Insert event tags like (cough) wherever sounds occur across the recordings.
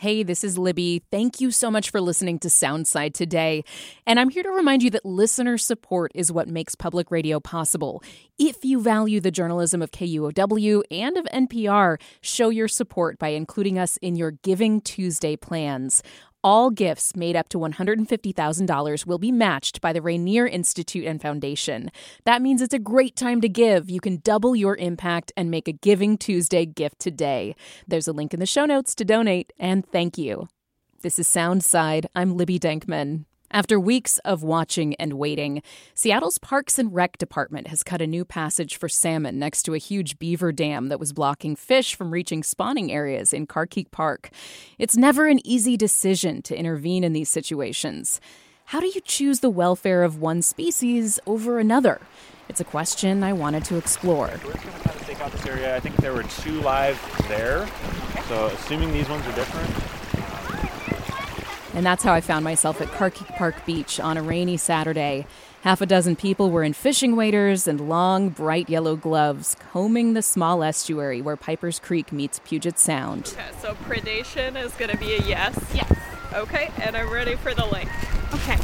Hey, this is Libby. Thank you so much for listening to Soundside today. And I'm here to remind you that listener support is what makes public radio possible. If you value the journalism of KUOW and of NPR, show your support by including us in your Giving Tuesday plans. All gifts made up to $150,000 will be matched by the Rainier Institute and Foundation. That means it's a great time to give. You can double your impact and make a Giving Tuesday gift today. There's a link in the show notes to donate, and thank you. This is Soundside. I'm Libby Denkman. After weeks of watching and waiting, Seattle's Parks and Rec Department has cut a new passage for salmon next to a huge beaver dam that was blocking fish from reaching spawning areas in Carkeek Park. It's never an easy decision to intervene in these situations. How do you choose the welfare of one species over another? It's a question I wanted to explore. We're just going to kind of take out this area. I think there were two live there. So, assuming these ones are different, and that's how I found myself at Carkeek Park Beach on a rainy Saturday. Half a dozen people were in fishing waders and long, bright yellow gloves, combing the small estuary where Piper's Creek meets Puget Sound. Okay, so predation is going to be a yes. Yes. Okay, and I'm ready for the length. Okay,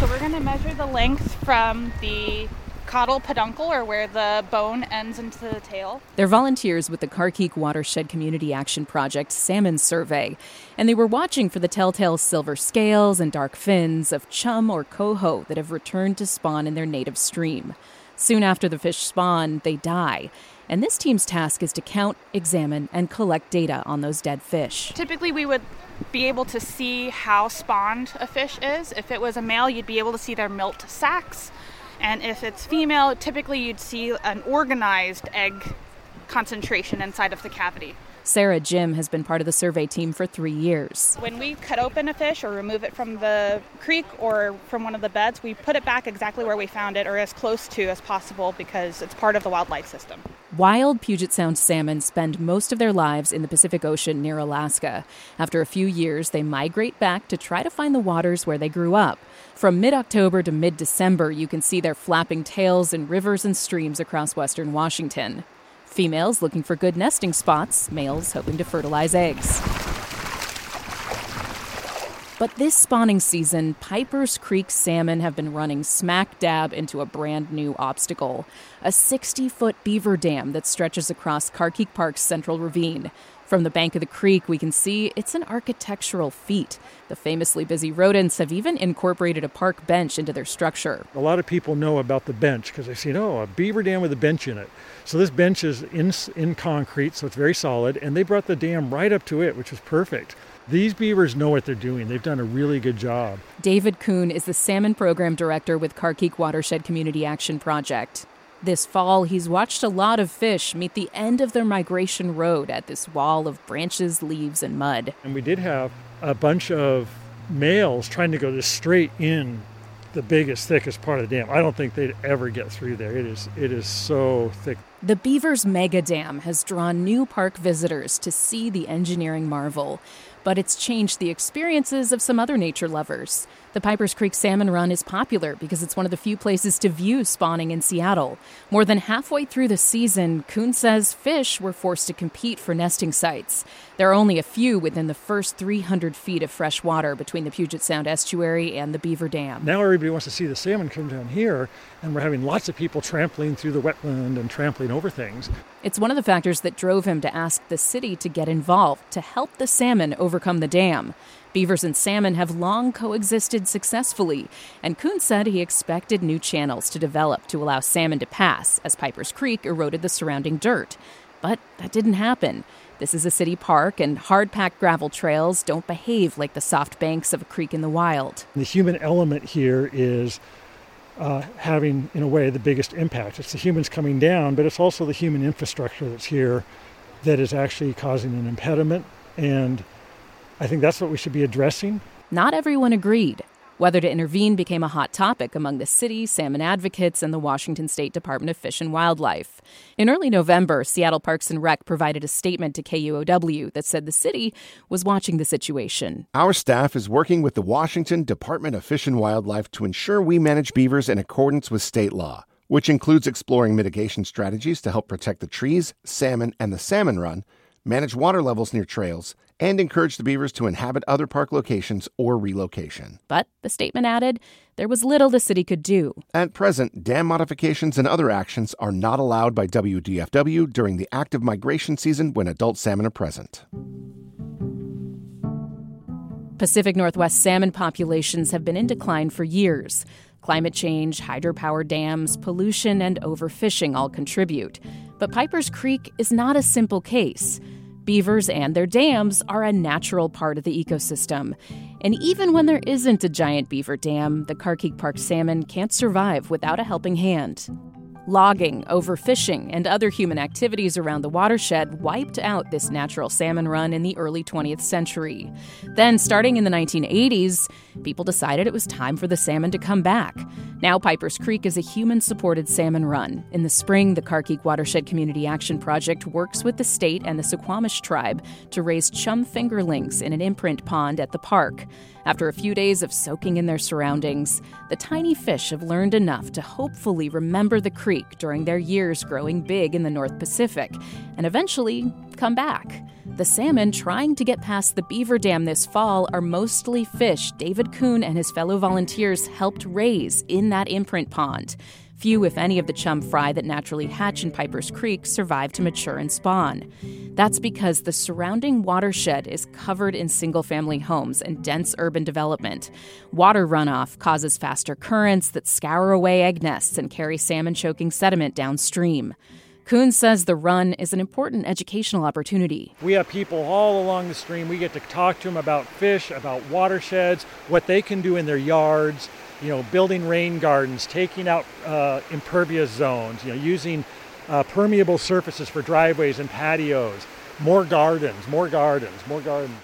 so we're going to measure the length from the caudal peduncle, or where the bone ends into the tail. They're volunteers with the Carkeek Watershed Community Action Project Salmon Survey, and they were watching for the telltale silver scales and dark fins of chum or coho that have returned to spawn in their native stream. Soon after the fish spawn, they die. And this team's task is to count, examine, and collect data on those dead fish. Typically, we would be able to see how spawned a fish is. If it was a male, you'd be able to see their milt sacs. And if it's female, typically you'd see an organized egg concentration inside of the cavity. Sarah Jim has been part of the survey team for three years. When we cut open a fish or remove it from the creek or from one of the beds, we put it back exactly where we found it or as close to as possible because it's part of the wildlife system. Wild Puget Sound salmon spend most of their lives in the Pacific Ocean near Alaska. After a few years, they migrate back to try to find the waters where they grew up. From mid October to mid December, you can see their flapping tails in rivers and streams across western Washington. Females looking for good nesting spots, males hoping to fertilize eggs. But this spawning season, Piper's Creek salmon have been running smack dab into a brand new obstacle a 60 foot beaver dam that stretches across Carkeek Park's central ravine. From the bank of the creek, we can see it's an architectural feat. The famously busy rodents have even incorporated a park bench into their structure. A lot of people know about the bench because they've seen, oh, a beaver dam with a bench in it. So this bench is in, in concrete, so it's very solid, and they brought the dam right up to it, which was perfect. These beavers know what they're doing. They've done a really good job. David Kuhn is the Salmon Program Director with Carkeek Watershed Community Action Project. This fall, he's watched a lot of fish meet the end of their migration road at this wall of branches, leaves, and mud. And we did have a bunch of males trying to go just straight in the biggest, thickest part of the dam. I don't think they'd ever get through there. It is it is so thick. The Beavers Mega Dam has drawn new park visitors to see the engineering marvel but it's changed the experiences of some other nature lovers. The Pipers Creek Salmon Run is popular because it's one of the few places to view spawning in Seattle. More than halfway through the season, Kuhn says fish were forced to compete for nesting sites. There are only a few within the first 300 feet of fresh water between the Puget Sound estuary and the Beaver Dam. Now everybody wants to see the salmon come down here, and we're having lots of people trampling through the wetland and trampling over things. It's one of the factors that drove him to ask the city to get involved to help the salmon overcome the dam. Beavers and salmon have long coexisted successfully, and Kuhn said he expected new channels to develop to allow salmon to pass as Piper's Creek eroded the surrounding dirt. But that didn't happen. This is a city park, and hard packed gravel trails don't behave like the soft banks of a creek in the wild. The human element here is uh, having, in a way, the biggest impact. It's the humans coming down, but it's also the human infrastructure that's here that is actually causing an impediment. And I think that's what we should be addressing. Not everyone agreed. Whether to intervene became a hot topic among the city, salmon advocates, and the Washington State Department of Fish and Wildlife. In early November, Seattle Parks and Rec provided a statement to KUOW that said the city was watching the situation. Our staff is working with the Washington Department of Fish and Wildlife to ensure we manage beavers in accordance with state law, which includes exploring mitigation strategies to help protect the trees, salmon, and the salmon run, manage water levels near trails, and encourage the beavers to inhabit other park locations or relocation. But the statement added there was little the city could do. At present, dam modifications and other actions are not allowed by WDFW during the active migration season when adult salmon are present. Pacific Northwest salmon populations have been in decline for years. Climate change, hydropower dams, pollution, and overfishing all contribute. But Piper's Creek is not a simple case. Beavers and their dams are a natural part of the ecosystem. And even when there isn't a giant beaver dam, the Carkeek Park salmon can't survive without a helping hand. Logging, overfishing, and other human activities around the watershed wiped out this natural salmon run in the early 20th century. Then, starting in the 1980s, people decided it was time for the salmon to come back. Now, Piper's Creek is a human supported salmon run. In the spring, the Carkeek Watershed Community Action Project works with the state and the Suquamish tribe to raise chum fingerlings in an imprint pond at the park. After a few days of soaking in their surroundings, the tiny fish have learned enough to hopefully remember the creek during their years growing big in the North Pacific and eventually come back. The salmon trying to get past the beaver dam this fall are mostly fish David Kuhn and his fellow volunteers helped raise in that imprint pond. Few, if any, of the chum fry that naturally hatch in Piper's Creek survive to mature and spawn. That's because the surrounding watershed is covered in single family homes and dense urban development. Water runoff causes faster currents that scour away egg nests and carry salmon choking sediment downstream. Kuhn says the run is an important educational opportunity. We have people all along the stream. We get to talk to them about fish, about watersheds, what they can do in their yards, you know, building rain gardens, taking out uh, impervious zones, you know, using uh, permeable surfaces for driveways and patios, more gardens, more gardens, more gardens.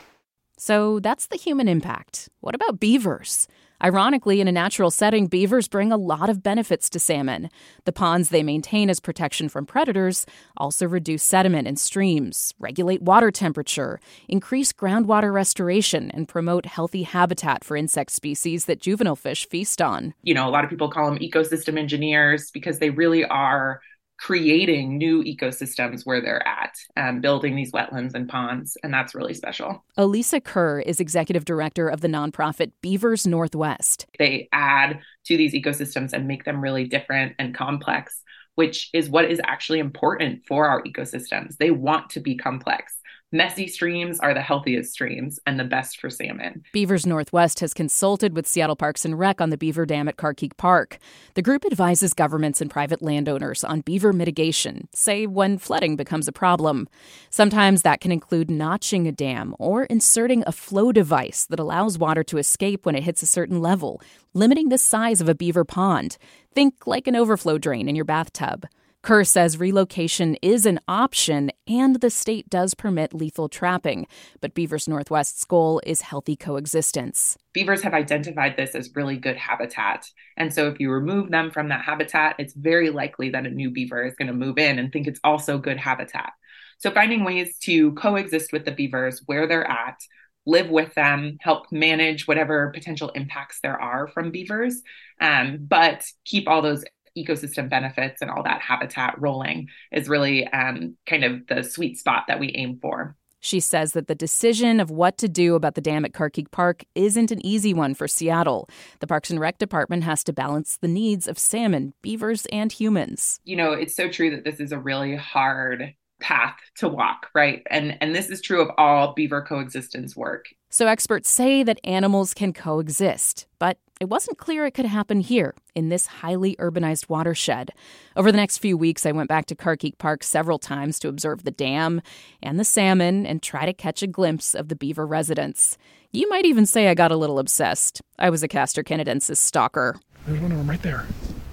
So that's the human impact. What about beavers? Ironically, in a natural setting, beavers bring a lot of benefits to salmon. The ponds they maintain as protection from predators also reduce sediment in streams, regulate water temperature, increase groundwater restoration, and promote healthy habitat for insect species that juvenile fish feast on. You know, a lot of people call them ecosystem engineers because they really are creating new ecosystems where they're at, um, building these wetlands and ponds, and that's really special. Elisa Kerr is executive director of the nonprofit Beavers Northwest. They add to these ecosystems and make them really different and complex, which is what is actually important for our ecosystems. They want to be complex. Messy streams are the healthiest streams and the best for salmon. Beavers Northwest has consulted with Seattle Parks and Rec on the beaver dam at Carkeek Park. The group advises governments and private landowners on beaver mitigation, say when flooding becomes a problem. Sometimes that can include notching a dam or inserting a flow device that allows water to escape when it hits a certain level, limiting the size of a beaver pond. Think like an overflow drain in your bathtub. Kerr says relocation is an option and the state does permit lethal trapping, but Beavers Northwest's goal is healthy coexistence. Beavers have identified this as really good habitat. And so if you remove them from that habitat, it's very likely that a new beaver is going to move in and think it's also good habitat. So finding ways to coexist with the beavers where they're at, live with them, help manage whatever potential impacts there are from beavers, um, but keep all those ecosystem benefits and all that habitat rolling is really um, kind of the sweet spot that we aim for. She says that the decision of what to do about the dam at Carkeek Park isn't an easy one for Seattle. The Parks and Rec Department has to balance the needs of salmon, beavers, and humans. You know, it's so true that this is a really hard path to walk, right? And and this is true of all beaver coexistence work. So experts say that animals can coexist, but it wasn't clear it could happen here in this highly urbanized watershed. Over the next few weeks, I went back to Carkeek Park several times to observe the dam and the salmon and try to catch a glimpse of the beaver residents. You might even say I got a little obsessed. I was a Castor canadensis stalker. There's one of them right there.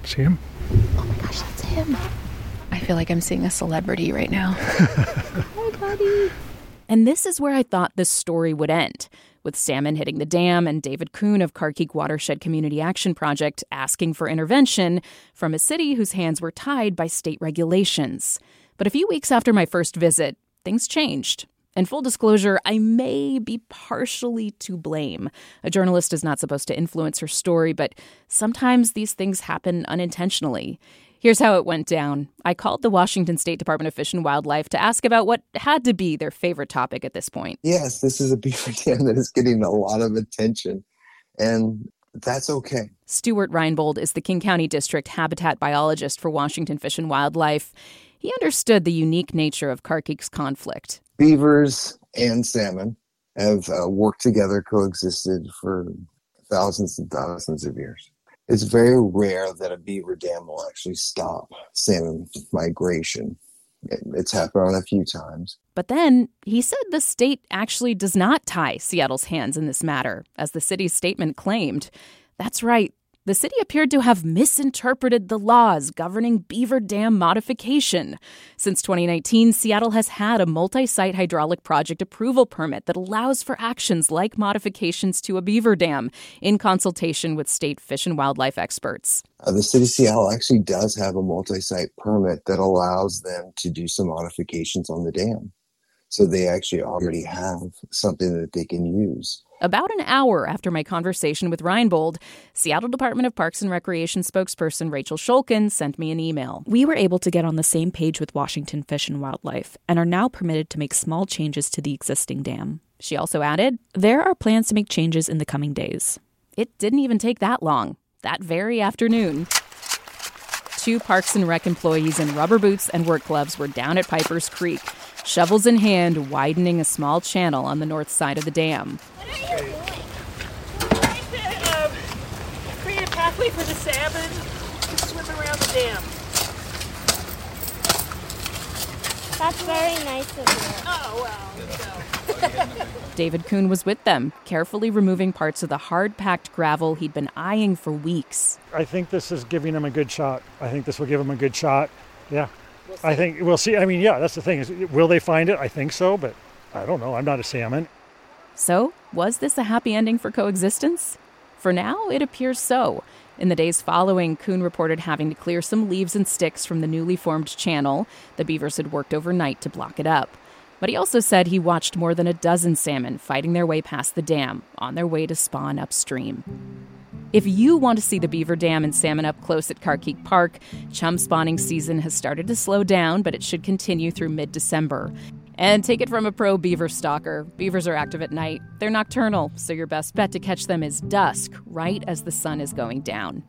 See him? Oh my gosh, that's him. I feel like I'm seeing a celebrity right now. (laughs) Hi, buddy. And this is where I thought this story would end with salmon hitting the dam and David Kuhn of Carkeek Watershed Community Action Project asking for intervention from a city whose hands were tied by state regulations. But a few weeks after my first visit, things changed. And full disclosure, I may be partially to blame. A journalist is not supposed to influence her story, but sometimes these things happen unintentionally. Here's how it went down. I called the Washington State Department of Fish and Wildlife to ask about what had to be their favorite topic at this point. Yes, this is a beaver (laughs) dam that is getting a lot of attention, and that's okay. Stuart Reinbold is the King County District habitat biologist for Washington Fish and Wildlife. He understood the unique nature of Carkeek's conflict. Beavers and salmon have uh, worked together, coexisted for thousands and thousands of years it's very rare that a beaver dam will actually stop salmon migration. It's happened on a few times. But then he said the state actually does not tie Seattle's hands in this matter, as the city's statement claimed. That's right, the city appeared to have misinterpreted the laws governing beaver dam modification. Since 2019, Seattle has had a multi site hydraulic project approval permit that allows for actions like modifications to a beaver dam in consultation with state fish and wildlife experts. Uh, the city of Seattle actually does have a multi site permit that allows them to do some modifications on the dam. So they actually already have something that they can use. About an hour after my conversation with Reinbold, Seattle Department of Parks and Recreation spokesperson Rachel Shulkin sent me an email. We were able to get on the same page with Washington Fish and Wildlife and are now permitted to make small changes to the existing dam. She also added, There are plans to make changes in the coming days. It didn't even take that long. That very afternoon, two Parks and Rec employees in rubber boots and work gloves were down at Piper's Creek, shovels in hand, widening a small channel on the north side of the dam. What are you doing? trying to um, create a pathway for the salmon to swim around the dam. That's very nice of you. Oh, well, David Kuhn was with them, carefully removing parts of the hard packed gravel he'd been eyeing for weeks. I think this is giving him a good shot. I think this will give him a good shot. Yeah. We'll I think we'll see. I mean, yeah, that's the thing. Is will they find it? I think so, but I don't know. I'm not a salmon. So, was this a happy ending for coexistence? For now, it appears so. In the days following, Kuhn reported having to clear some leaves and sticks from the newly formed channel. The beavers had worked overnight to block it up. But he also said he watched more than a dozen salmon fighting their way past the dam on their way to spawn upstream. If you want to see the beaver dam and salmon up close at Carkeek Park, chum spawning season has started to slow down, but it should continue through mid December. And take it from a pro beaver stalker beavers are active at night. They're nocturnal, so your best bet to catch them is dusk, right as the sun is going down.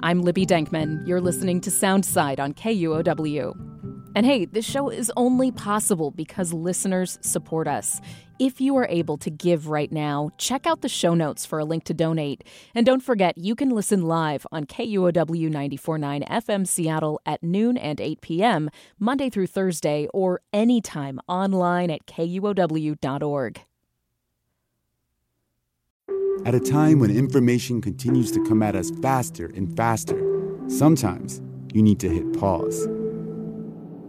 I'm Libby Denkman. You're listening to Soundside on KUOW. And hey, this show is only possible because listeners support us. If you are able to give right now, check out the show notes for a link to donate. And don't forget, you can listen live on KUOW 94.9 FM Seattle at noon and 8 p.m., Monday through Thursday, or anytime online at KUOW.org. At a time when information continues to come at us faster and faster, sometimes you need to hit pause